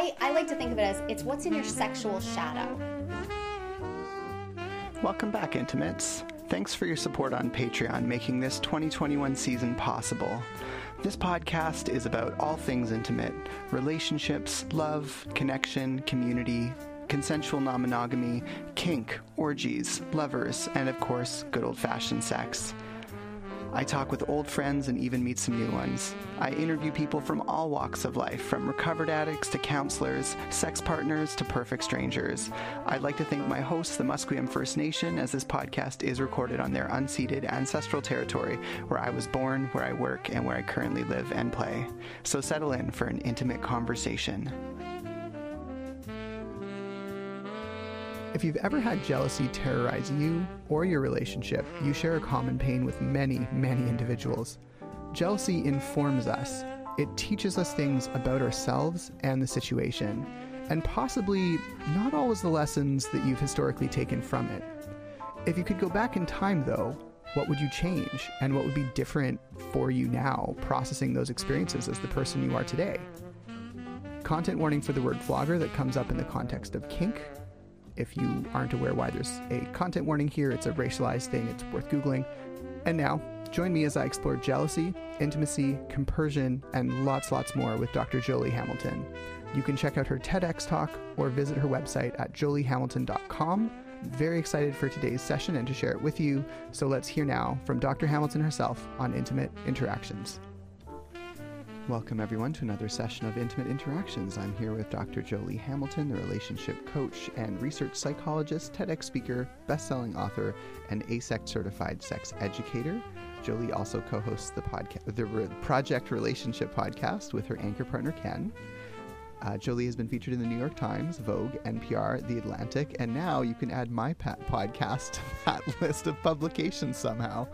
I, I like to think of it as it's what's in your sexual shadow. Welcome back, Intimates. Thanks for your support on Patreon, making this 2021 season possible. This podcast is about all things intimate relationships, love, connection, community, consensual non monogamy, kink, orgies, lovers, and of course, good old fashioned sex. I talk with old friends and even meet some new ones. I interview people from all walks of life, from recovered addicts to counselors, sex partners to perfect strangers. I'd like to thank my hosts, the Musqueam First Nation, as this podcast is recorded on their unceded ancestral territory where I was born, where I work, and where I currently live and play. So settle in for an intimate conversation. If you've ever had jealousy terrorize you or your relationship, you share a common pain with many, many individuals. Jealousy informs us. It teaches us things about ourselves and the situation, and possibly not always the lessons that you've historically taken from it. If you could go back in time, though, what would you change, and what would be different for you now processing those experiences as the person you are today? Content warning for the word flogger that comes up in the context of kink if you aren't aware why there's a content warning here, it's a racialized thing, it's worth Googling. And now, join me as I explore jealousy, intimacy, compersion, and lots, lots more with Dr. Joli Hamilton. You can check out her TEDx talk or visit her website at jolihamilton.com. Very excited for today's session and to share it with you. So let's hear now from Dr. Hamilton herself on intimate interactions. Welcome, everyone, to another session of Intimate Interactions. I'm here with Dr. Joli Hamilton, the relationship coach and research psychologist, TEDx speaker, best selling author, and AASECT certified sex educator. Joli also co hosts the, podcast, the Project Relationship podcast with her anchor partner, Ken. Uh, Joli has been featured in the New York Times, Vogue, NPR, The Atlantic, and now you can add my podcast to that list of publications somehow.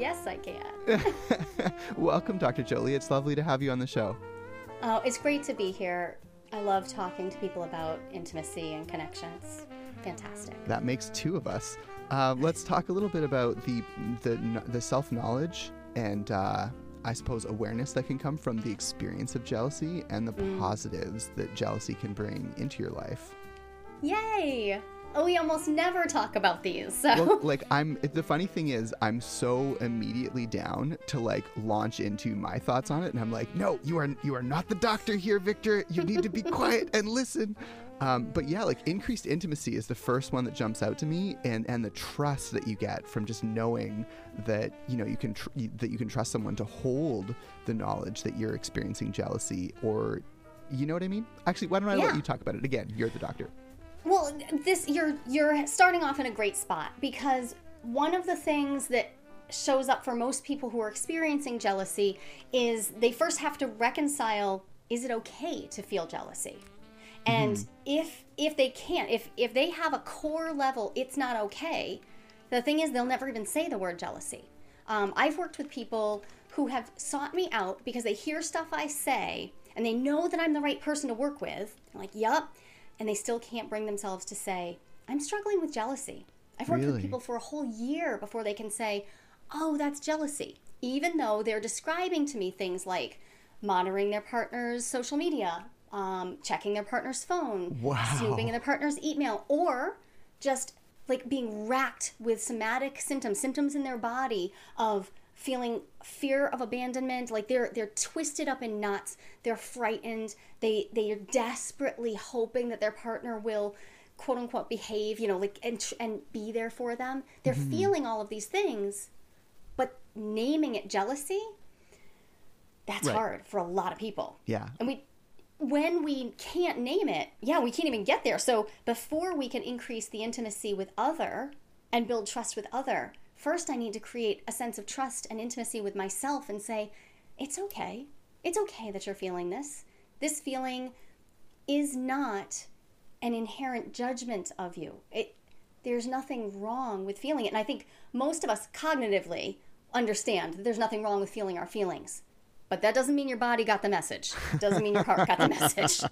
Yes, I can. Welcome, Dr. Joli. It's lovely to have you on the show. Oh, it's great to be here. I love talking to people about intimacy and connections. Fantastic. That makes two of us. Uh, let's talk a little bit about the the, the self knowledge and uh, I suppose, awareness that can come from the experience of jealousy and the mm. positives that jealousy can bring into your life. Yay! Oh, we almost never talk about these. So. Well, like I'm. The funny thing is, I'm so immediately down to like launch into my thoughts on it, and I'm like, no, you are you are not the doctor here, Victor. You need to be quiet and listen. Um, but yeah, like increased intimacy is the first one that jumps out to me, and and the trust that you get from just knowing that you know you can tr- that you can trust someone to hold the knowledge that you're experiencing jealousy, or you know what I mean. Actually, why don't I yeah. let you talk about it again? You're the doctor. Well, this you're you're starting off in a great spot because one of the things that shows up for most people who are experiencing jealousy is they first have to reconcile is it okay to feel jealousy and mm-hmm. if if they can't, if if they have a core level, it's not okay. The thing is, they'll never even say the word jealousy. Um, I've worked with people who have sought me out because they hear stuff I say and they know that I'm the right person to work with. I'm like, yup. And they still can't bring themselves to say, I'm struggling with jealousy. I've worked really? with people for a whole year before they can say, oh, that's jealousy. Even though they're describing to me things like monitoring their partner's social media, um, checking their partner's phone, wow. snooping in their partner's email, or just like being racked with somatic symptoms, symptoms in their body of feeling fear of abandonment like they're they're twisted up in knots they're frightened they they are desperately hoping that their partner will quote unquote behave you know like and and be there for them they're mm-hmm. feeling all of these things but naming it jealousy that's right. hard for a lot of people yeah and we when we can't name it, yeah, we can't even get there. So before we can increase the intimacy with other and build trust with other, first I need to create a sense of trust and intimacy with myself and say, it's okay. It's okay that you're feeling this. This feeling is not an inherent judgment of you. It there's nothing wrong with feeling it. And I think most of us cognitively understand that there's nothing wrong with feeling our feelings. But that doesn't mean your body got the message. It doesn't mean your heart got the message.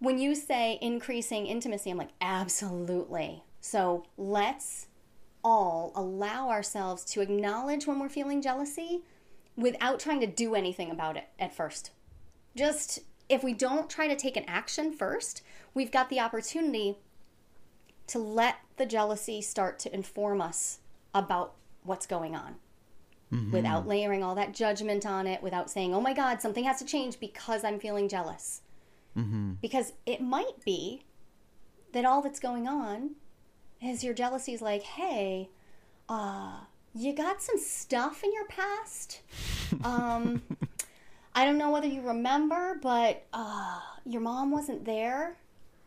when you say increasing intimacy, I'm like, absolutely. So let's all allow ourselves to acknowledge when we're feeling jealousy without trying to do anything about it at first. Just if we don't try to take an action first, we've got the opportunity to let the jealousy start to inform us about what's going on mm-hmm. without layering all that judgment on it, without saying, oh my God, something has to change because I'm feeling jealous. Mm-hmm. Because it might be that all that's going on is your jealousy is like, hey, uh, you got some stuff in your past. Um, I don't know whether you remember, but uh, your mom wasn't there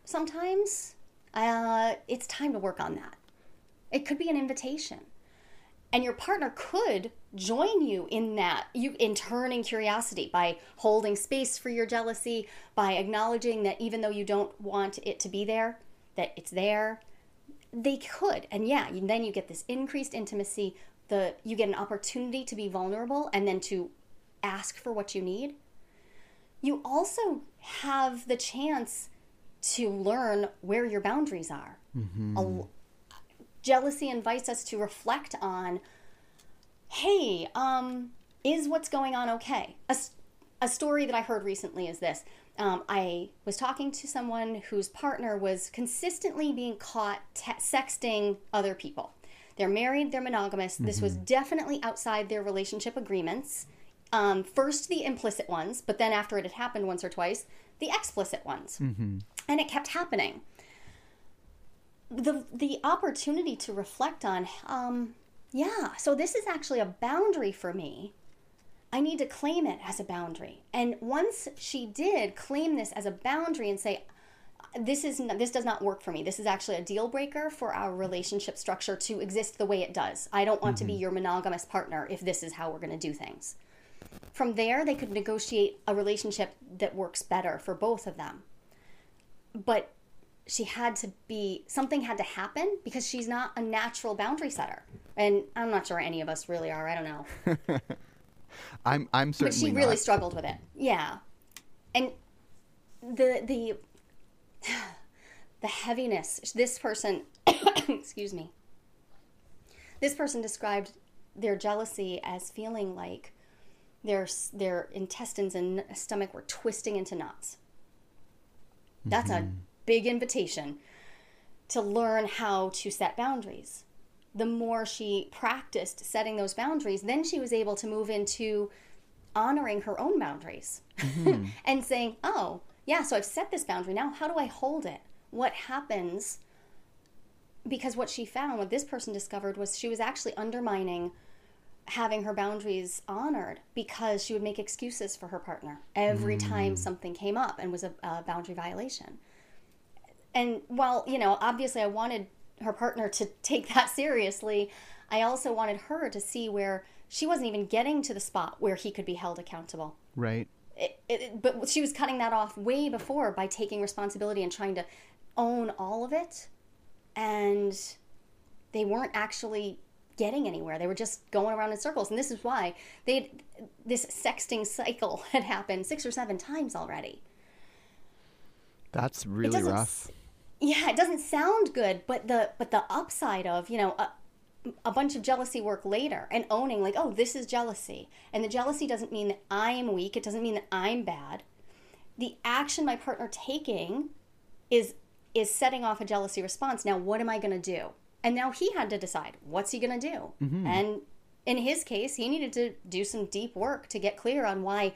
sometimes. Uh, it's time to work on that. It could be an invitation. And your partner could join you in that, you in turning curiosity by holding space for your jealousy, by acknowledging that even though you don't want it to be there, that it's there. They could. And yeah, then you get this increased intimacy, the you get an opportunity to be vulnerable and then to ask for what you need. You also have the chance to learn where your boundaries are. Mm-hmm. A, jealousy invites us to reflect on hey, um, is what's going on okay? A, a story that I heard recently is this. Um, I was talking to someone whose partner was consistently being caught te- sexting other people. They're married, they're monogamous. Mm-hmm. This was mm-hmm. definitely outside their relationship agreements. Um, first, the implicit ones, but then after it had happened once or twice, the explicit ones. Mm-hmm. And it kept happening. The, the opportunity to reflect on, um, yeah, so this is actually a boundary for me. I need to claim it as a boundary. And once she did claim this as a boundary and say, this is this does not work for me. This is actually a deal breaker for our relationship structure to exist the way it does. I don't want mm-hmm. to be mm-hmm. your monogamous partner if this is how we're going to do things. From there, they could negotiate a relationship that works better for both of them. But she had to be something had to happen because she's not a natural boundary setter. And I'm not sure any of us really are. I don't know. I'm I'm certainly But she not. really struggled with it. Yeah. And the the the heaviness this person excuse me this person described their jealousy as feeling like their their intestines and stomach were twisting into knots that's mm-hmm. a big invitation to learn how to set boundaries the more she practiced setting those boundaries then she was able to move into honoring her own boundaries mm-hmm. and saying oh yeah, so I've set this boundary. Now, how do I hold it? What happens? Because what she found, what this person discovered, was she was actually undermining having her boundaries honored because she would make excuses for her partner every mm. time something came up and was a, a boundary violation. And while, you know, obviously I wanted her partner to take that seriously, I also wanted her to see where she wasn't even getting to the spot where he could be held accountable. Right. It, it, but she was cutting that off way before by taking responsibility and trying to own all of it. And they weren't actually getting anywhere. They were just going around in circles. And this is why they this sexting cycle had happened six or seven times already. That's really rough. Yeah, it doesn't sound good, but the but the upside of, you know, uh, a bunch of jealousy work later and owning like oh this is jealousy. And the jealousy doesn't mean that i'm weak. It doesn't mean that i'm bad. The action my partner taking is is setting off a jealousy response. Now what am i going to do? And now he had to decide what's he going to do? Mm-hmm. and in his case he needed to do some deep work to get clear on why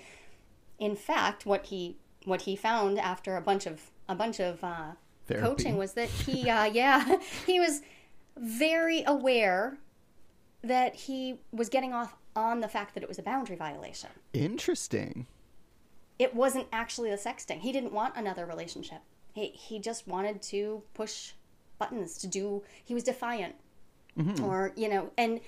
in fact what he what he found after a bunch of a bunch of uh, coaching was that he uh, yeah he was very aware that he was getting off on the fact that it was a boundary violation. Interesting. It wasn't actually the sexting. He didn't want another relationship. He he just wanted to push buttons to do. He was defiant, mm-hmm. or you know, and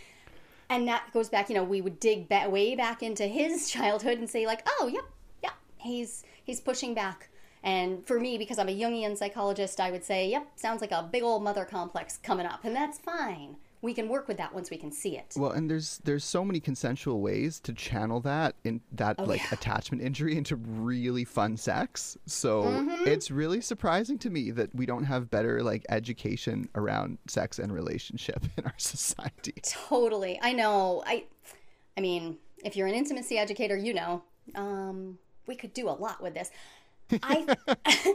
and that goes back. You know, we would dig back, way back into his childhood and say like, oh, yep, yeah, he's he's pushing back and for me, because I'm a Jungian psychologist, I would say, yep, sounds like a big old mother complex coming up. And that's fine. We can work with that once we can see it. Well, and there's there's so many consensual ways to channel that in that oh, like yeah. attachment injury into really fun sex. So mm-hmm. it's really surprising to me that we don't have better like education around sex and relationship in our society. Totally. I know. I I mean, if you're an intimacy educator, you know. Um, we could do a lot with this I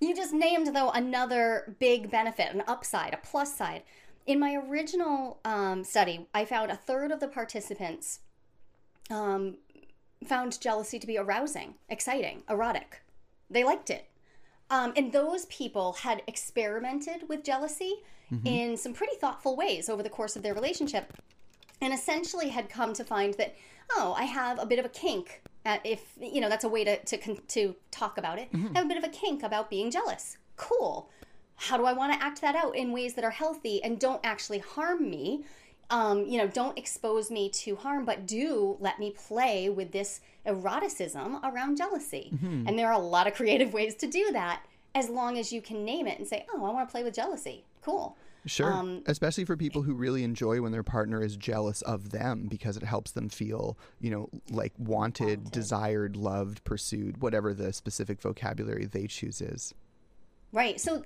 you just named though another big benefit, an upside, a plus side. In my original um, study, I found a third of the participants um, found jealousy to be arousing, exciting, erotic. They liked it. Um, and those people had experimented with jealousy in some pretty thoughtful ways over the course of their relationship and essentially had come to find that, oh, I have a bit of a kink. At if you know that's a way to to to talk about it. Mm-hmm. I have a bit of a kink about being jealous. Cool. How do I want to act that out in ways that are healthy and don't actually harm me? Um, you know, don't expose me to harm, but do let me play with this eroticism around jealousy. Mm-hmm. And there are a lot of creative ways to do that as long as you can name it and say, oh, I want to play with jealousy. Cool. Sure. Um, Especially for people who really enjoy when their partner is jealous of them because it helps them feel, you know, like wanted, desired, loved, pursued, whatever the specific vocabulary they choose is. Right. So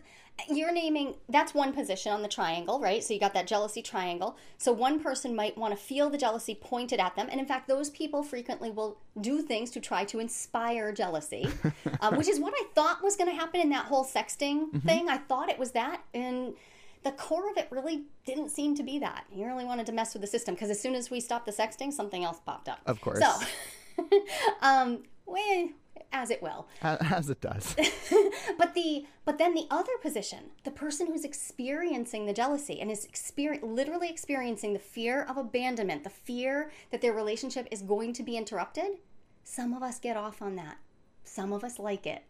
you're naming that's one position on the triangle, right? So you got that jealousy triangle. So one person might want to feel the jealousy pointed at them. And in fact, those people frequently will do things to try to inspire jealousy, um, which is what I thought was going to happen in that whole sexting thing. I thought it was that. And the core of it really didn't seem to be that. He really wanted to mess with the system because as soon as we stopped the sexting, something else popped up. Of course. So, um, well, as it will. As it does. But the but then the other position, the person who's experiencing the jealousy and is experience, literally experiencing the fear of abandonment, the fear that their relationship is going to be interrupted, some of us get off on that. Some of us like it.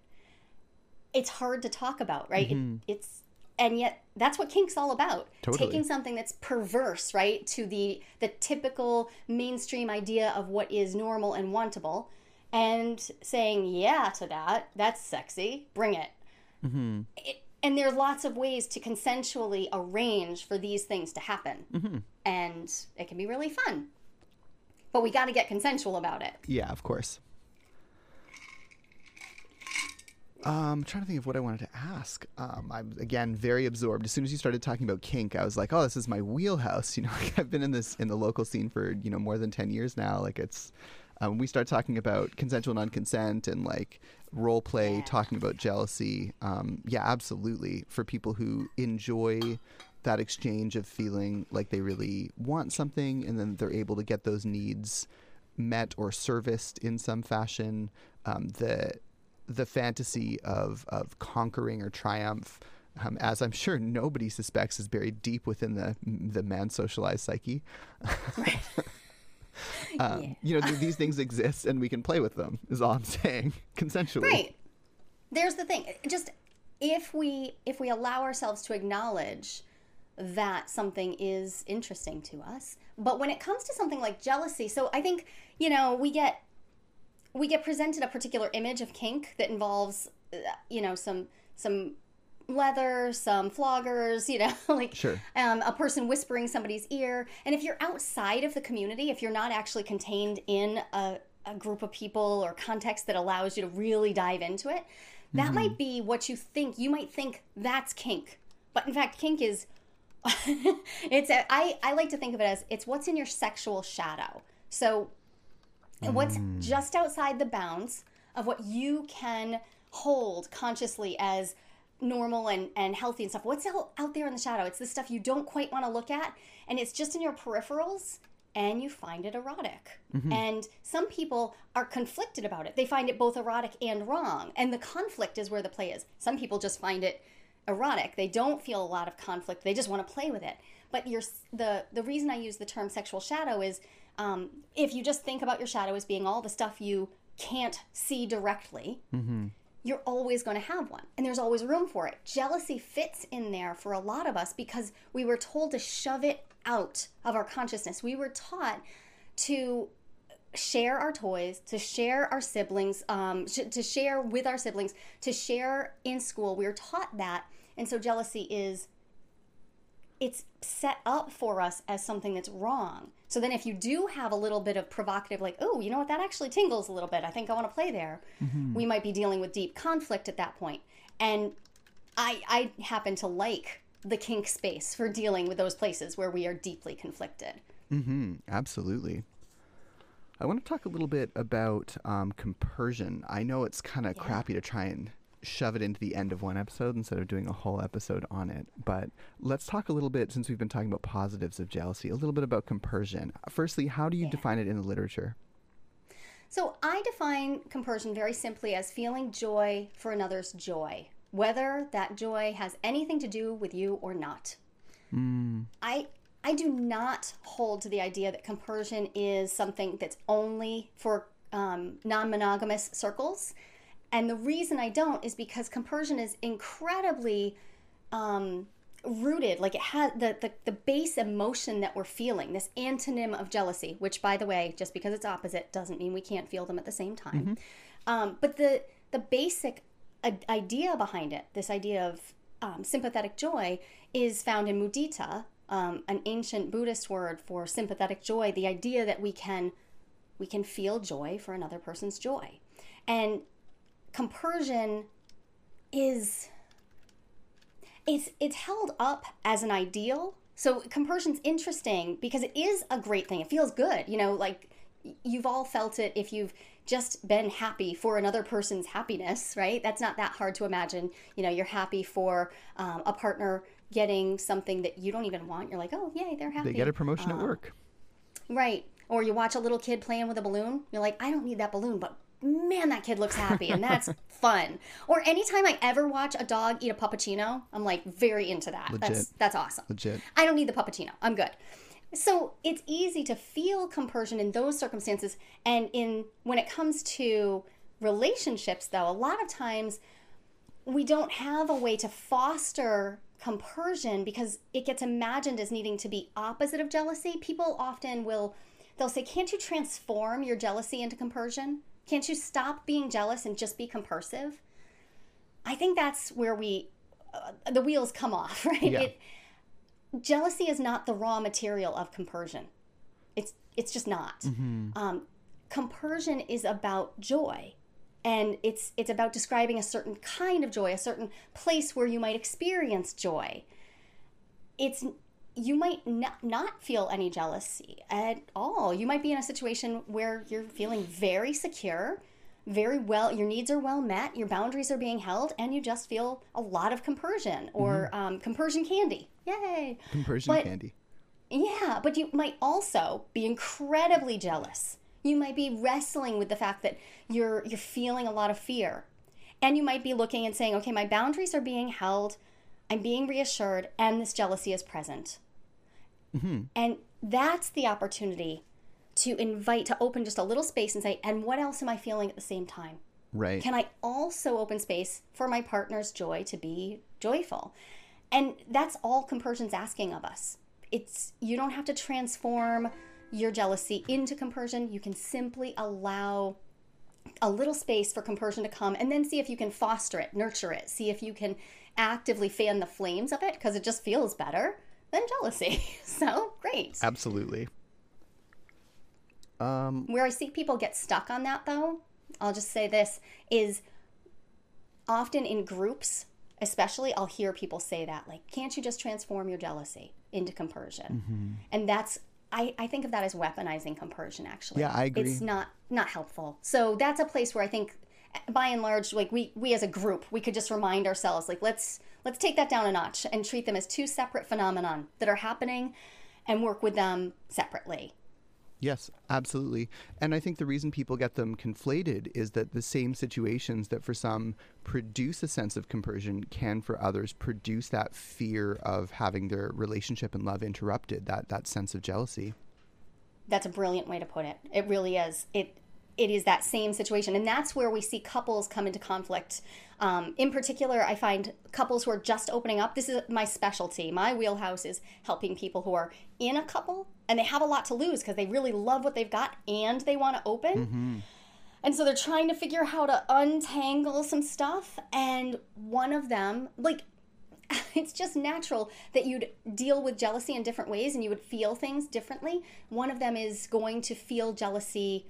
It's hard to talk about, right? It, it's and yet that's what kink's all about. Totally. Taking something that's perverse, right, to the the typical mainstream idea of what is normal and wantable and saying yeah to that that's sexy bring it. Mm-hmm. it and there are lots of ways to consensually arrange for these things to happen mm-hmm. and it can be really fun but we got to get consensual about it Yeah, of course. Um, I'm trying to think of what I wanted to ask. Um, I'm again very absorbed. As soon as you started talking about kink, I was like, "Oh, this is my wheelhouse." You know, like, I've been in this in the local scene for you know more than ten years now. Like it's um, we start talking about consensual non-consent and like role play, Yeah. talking about jealousy. Um, yeah, absolutely. For people who enjoy that exchange of feeling like they really want something, and then they're able to get those needs met or serviced in some fashion. Um, the the fantasy of of conquering or triumph, um, as I'm sure nobody suspects, is buried deep within the the man's socialized psyche. um, Yeah. You know, th- these things exist, and we can play with them. Is all I'm saying, consensually. right there's the thing just if we if we allow ourselves to acknowledge that something is interesting to us but when it comes to something like jealousy so i think you know we get we get presented a particular image of kink that involves you know some some leather some floggers you know like Sure. um, a person whispering somebody's ear. And if you're outside of the community if you're not actually contained in a, a group of people or context that allows you to really dive into it that might be what you think. You might think that's kink. But in fact kink is it's a, I, I like to think of it as it's what's in your sexual shadow. So what's mm. just outside the bounds of what you can hold consciously as normal and, and healthy and stuff what's out, out there in the shadow? It's the stuff you don't quite want to look at and it's just in your peripherals and you find it erotic. Mm-hmm. And some people are conflicted about it. They find it both erotic and wrong and the conflict is where the play is. Some people just find it erotic. They don't feel a lot of conflict. They just want to play with it but you're the the reason i use the term sexual shadow is um, if you just think about your shadow as being all the stuff you can't see directly you're always going to have one and there's always room for it. Jealousy fits in there for a lot of us because we were told to shove it out of our consciousness. We were taught to share our toys to share our siblings um, sh- to share with our siblings to share in school. We were taught that and so jealousy is it's set up for us as something that's wrong. So then if you do have a little bit of provocative like, "Oh, you know what? That actually tingles a little bit. I think I want to play there." We might be dealing with deep conflict at that point. And I I happen to like the kink space for dealing with those places where we are deeply conflicted. Mm-hmm. Absolutely. I want to talk a little bit about um, compersion. I know it's kind of Yeah. crappy to try and shove it into the end of one episode instead of doing a whole episode on it. But let's talk a little bit, since we've been talking about positives of jealousy, a little bit about compersion. Firstly, how do you Yeah. define it in the literature? So I define compersion very simply as feeling joy for another's joy, whether that joy has anything to do with you or not. I I do not hold to the idea that compersion is something that's only for um, non-monogamous circles, and the reason I don't is because compersion is incredibly um, rooted like it has the, the the base emotion that we're feeling this antonym of jealousy which by the way just because it's opposite doesn't mean we can't feel them at the same time. Um, but the the basic idea behind it this idea of um, sympathetic joy is found in mudita um, an ancient buddhist word for sympathetic joy the idea that we can we can feel joy for another person's joy. And compersion is it's it's held up as an ideal. So compersion's interesting because it is a great thing. It feels good, you know, like you've all felt it if you've just been happy for another person's happiness, right? That's not that hard to imagine. You know, you're happy for um, a partner getting something that you don't even want. You're like, oh, yay, they're happy. They get a promotion Uh, at work. Right. Or you watch a little kid playing with a balloon. You're like, I don't need that balloon, but man, that kid looks happy, and that's fun. Or anytime I ever watch a dog eat a puppuccino, I'm like very into that. That's that's awesome. Legit. I don't need the puppuccino. I'm good. So it's easy to feel compersion in those circumstances, and in when it comes to relationships, though, a lot of times we don't have a way to foster compersion because it gets imagined as needing to be opposite of jealousy. People often will they'll say, "Can't you transform your jealousy into compersion? Can't you stop being jealous and just be compersive?" I think that's where we uh, the wheels come off, right? Yeah. It, jealousy is not the raw material of compersion. It's it's just not. Um, compersion is about joy and it's it's about describing a certain kind of joy a certain place where you might experience joy it's you might not, not feel any jealousy at all you might be in a situation where you're feeling very secure very well your needs are well met your boundaries are being held and you just feel a lot of compersion or um, compersion candy yay Compersion but- candy. yeah, but you might also be incredibly jealous. You might be wrestling with the fact that you're you're feeling a lot of fear. And you might be looking and saying, "Okay, my boundaries are being held. I'm being reassured and this jealousy is present." Mm-hmm. And that's the opportunity to invite to open just a little space and say, "And what else am I feeling at the same time?" Right. Can I also open space for my partner's joy to be joyful? And that's all compersion's asking of us. It's you don't have to transform your jealousy into compersion. You can simply allow a little space for compersion to come and then see if you can foster it, nurture it, see if you can actively fan the flames of it because it just feels better than jealousy. so, great. Absolutely. Um, Where I see people get stuck on that, though, I'll just say this is often in groups, especially, I'll hear people say that, like, can't you just transform your jealousy into compersion? And that's, I, I think of that as weaponizing compersion, actually. Yeah, I agree. It's not not helpful. So that's a place where I think, by and large, like we we as a group, we could just remind ourselves, like, let's let's take that down a notch and treat them as two separate phenomenon that are happening, and work with them separately. Yes, absolutely. And I think the reason people get them conflated is that the same situations that for some produce a sense of compersion can for others produce that fear of having their relationship and love interrupted, that that sense of jealousy. That's a brilliant way to put it. It really is. It it is that same situation, and that's where we see couples come into conflict. Um, in particular, I find couples who are just opening up. This is my specialty. My wheelhouse is helping people who are in a couple and they have a lot to lose because they really love what they've got and they want to open. And so they're trying to figure how to untangle some stuff. And one of them, like, it's just natural that you'd deal with jealousy in different ways and you would feel things differently. One of them is going to feel jealousy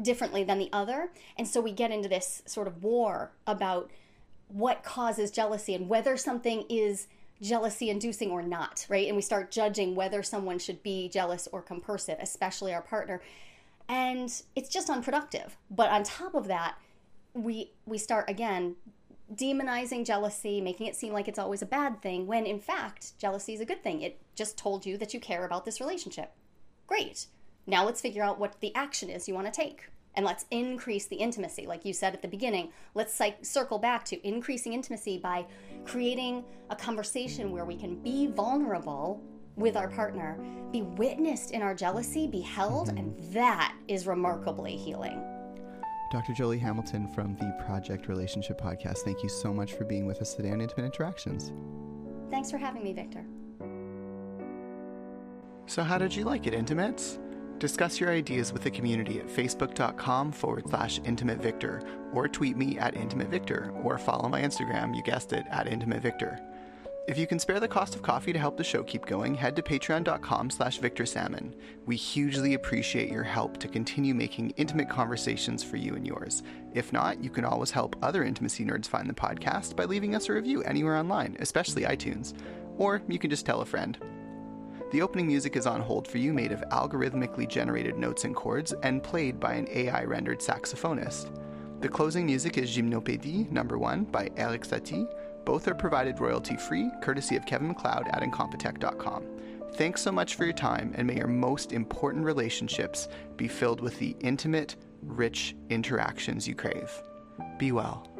differently than the other. And so we get into this sort of war about what causes jealousy and whether something is jealousy inducing or not, right? And we start judging whether someone should be jealous or compersive, especially our partner. and it's just unproductive. But on top of that, we we start again demonizing jealousy, making it seem like it's always a bad thing, when in fact, jealousy is a good thing. It just told you that you care about this relationship. Great. Now let's figure out what the action is you want to take. And let's increase the intimacy. Like you said at the beginning, let's circle back to increasing intimacy by creating a conversation where we can be vulnerable with our partner, be witnessed in our jealousy, be held, and that is remarkably healing. Dr. Joli Hamilton from the Project Relationship Podcast, thank you so much for being with us today on Intimate Interactions. Thanks for having me, Victor. So, how did you like it, Intimates? Discuss your ideas with the community at facebook.com forward slash intimate victor, or tweet me at intimate victor, or follow my Instagram, you guessed it, at intimate victor. If you can spare the cost of coffee to help the show keep going, head to patreon.com slash victorsalmon. We hugely appreciate your help to continue making intimate conversations for you and yours. If not, you can always help other intimacy nerds find the podcast by leaving us a review anywhere online, especially iTunes. Or you can just tell a friend. The opening music is on hold for you, made of algorithmically generated notes and chords, and played by an AI rendered saxophonist. The closing music is Gymnopédie number 1 by Erik Satie both are provided royalty free, courtesy of Kevin MacLeod at Incompetech.com. Thanks so much for your time, and may your most important relationships be filled with the intimate, rich interactions you crave. Be well.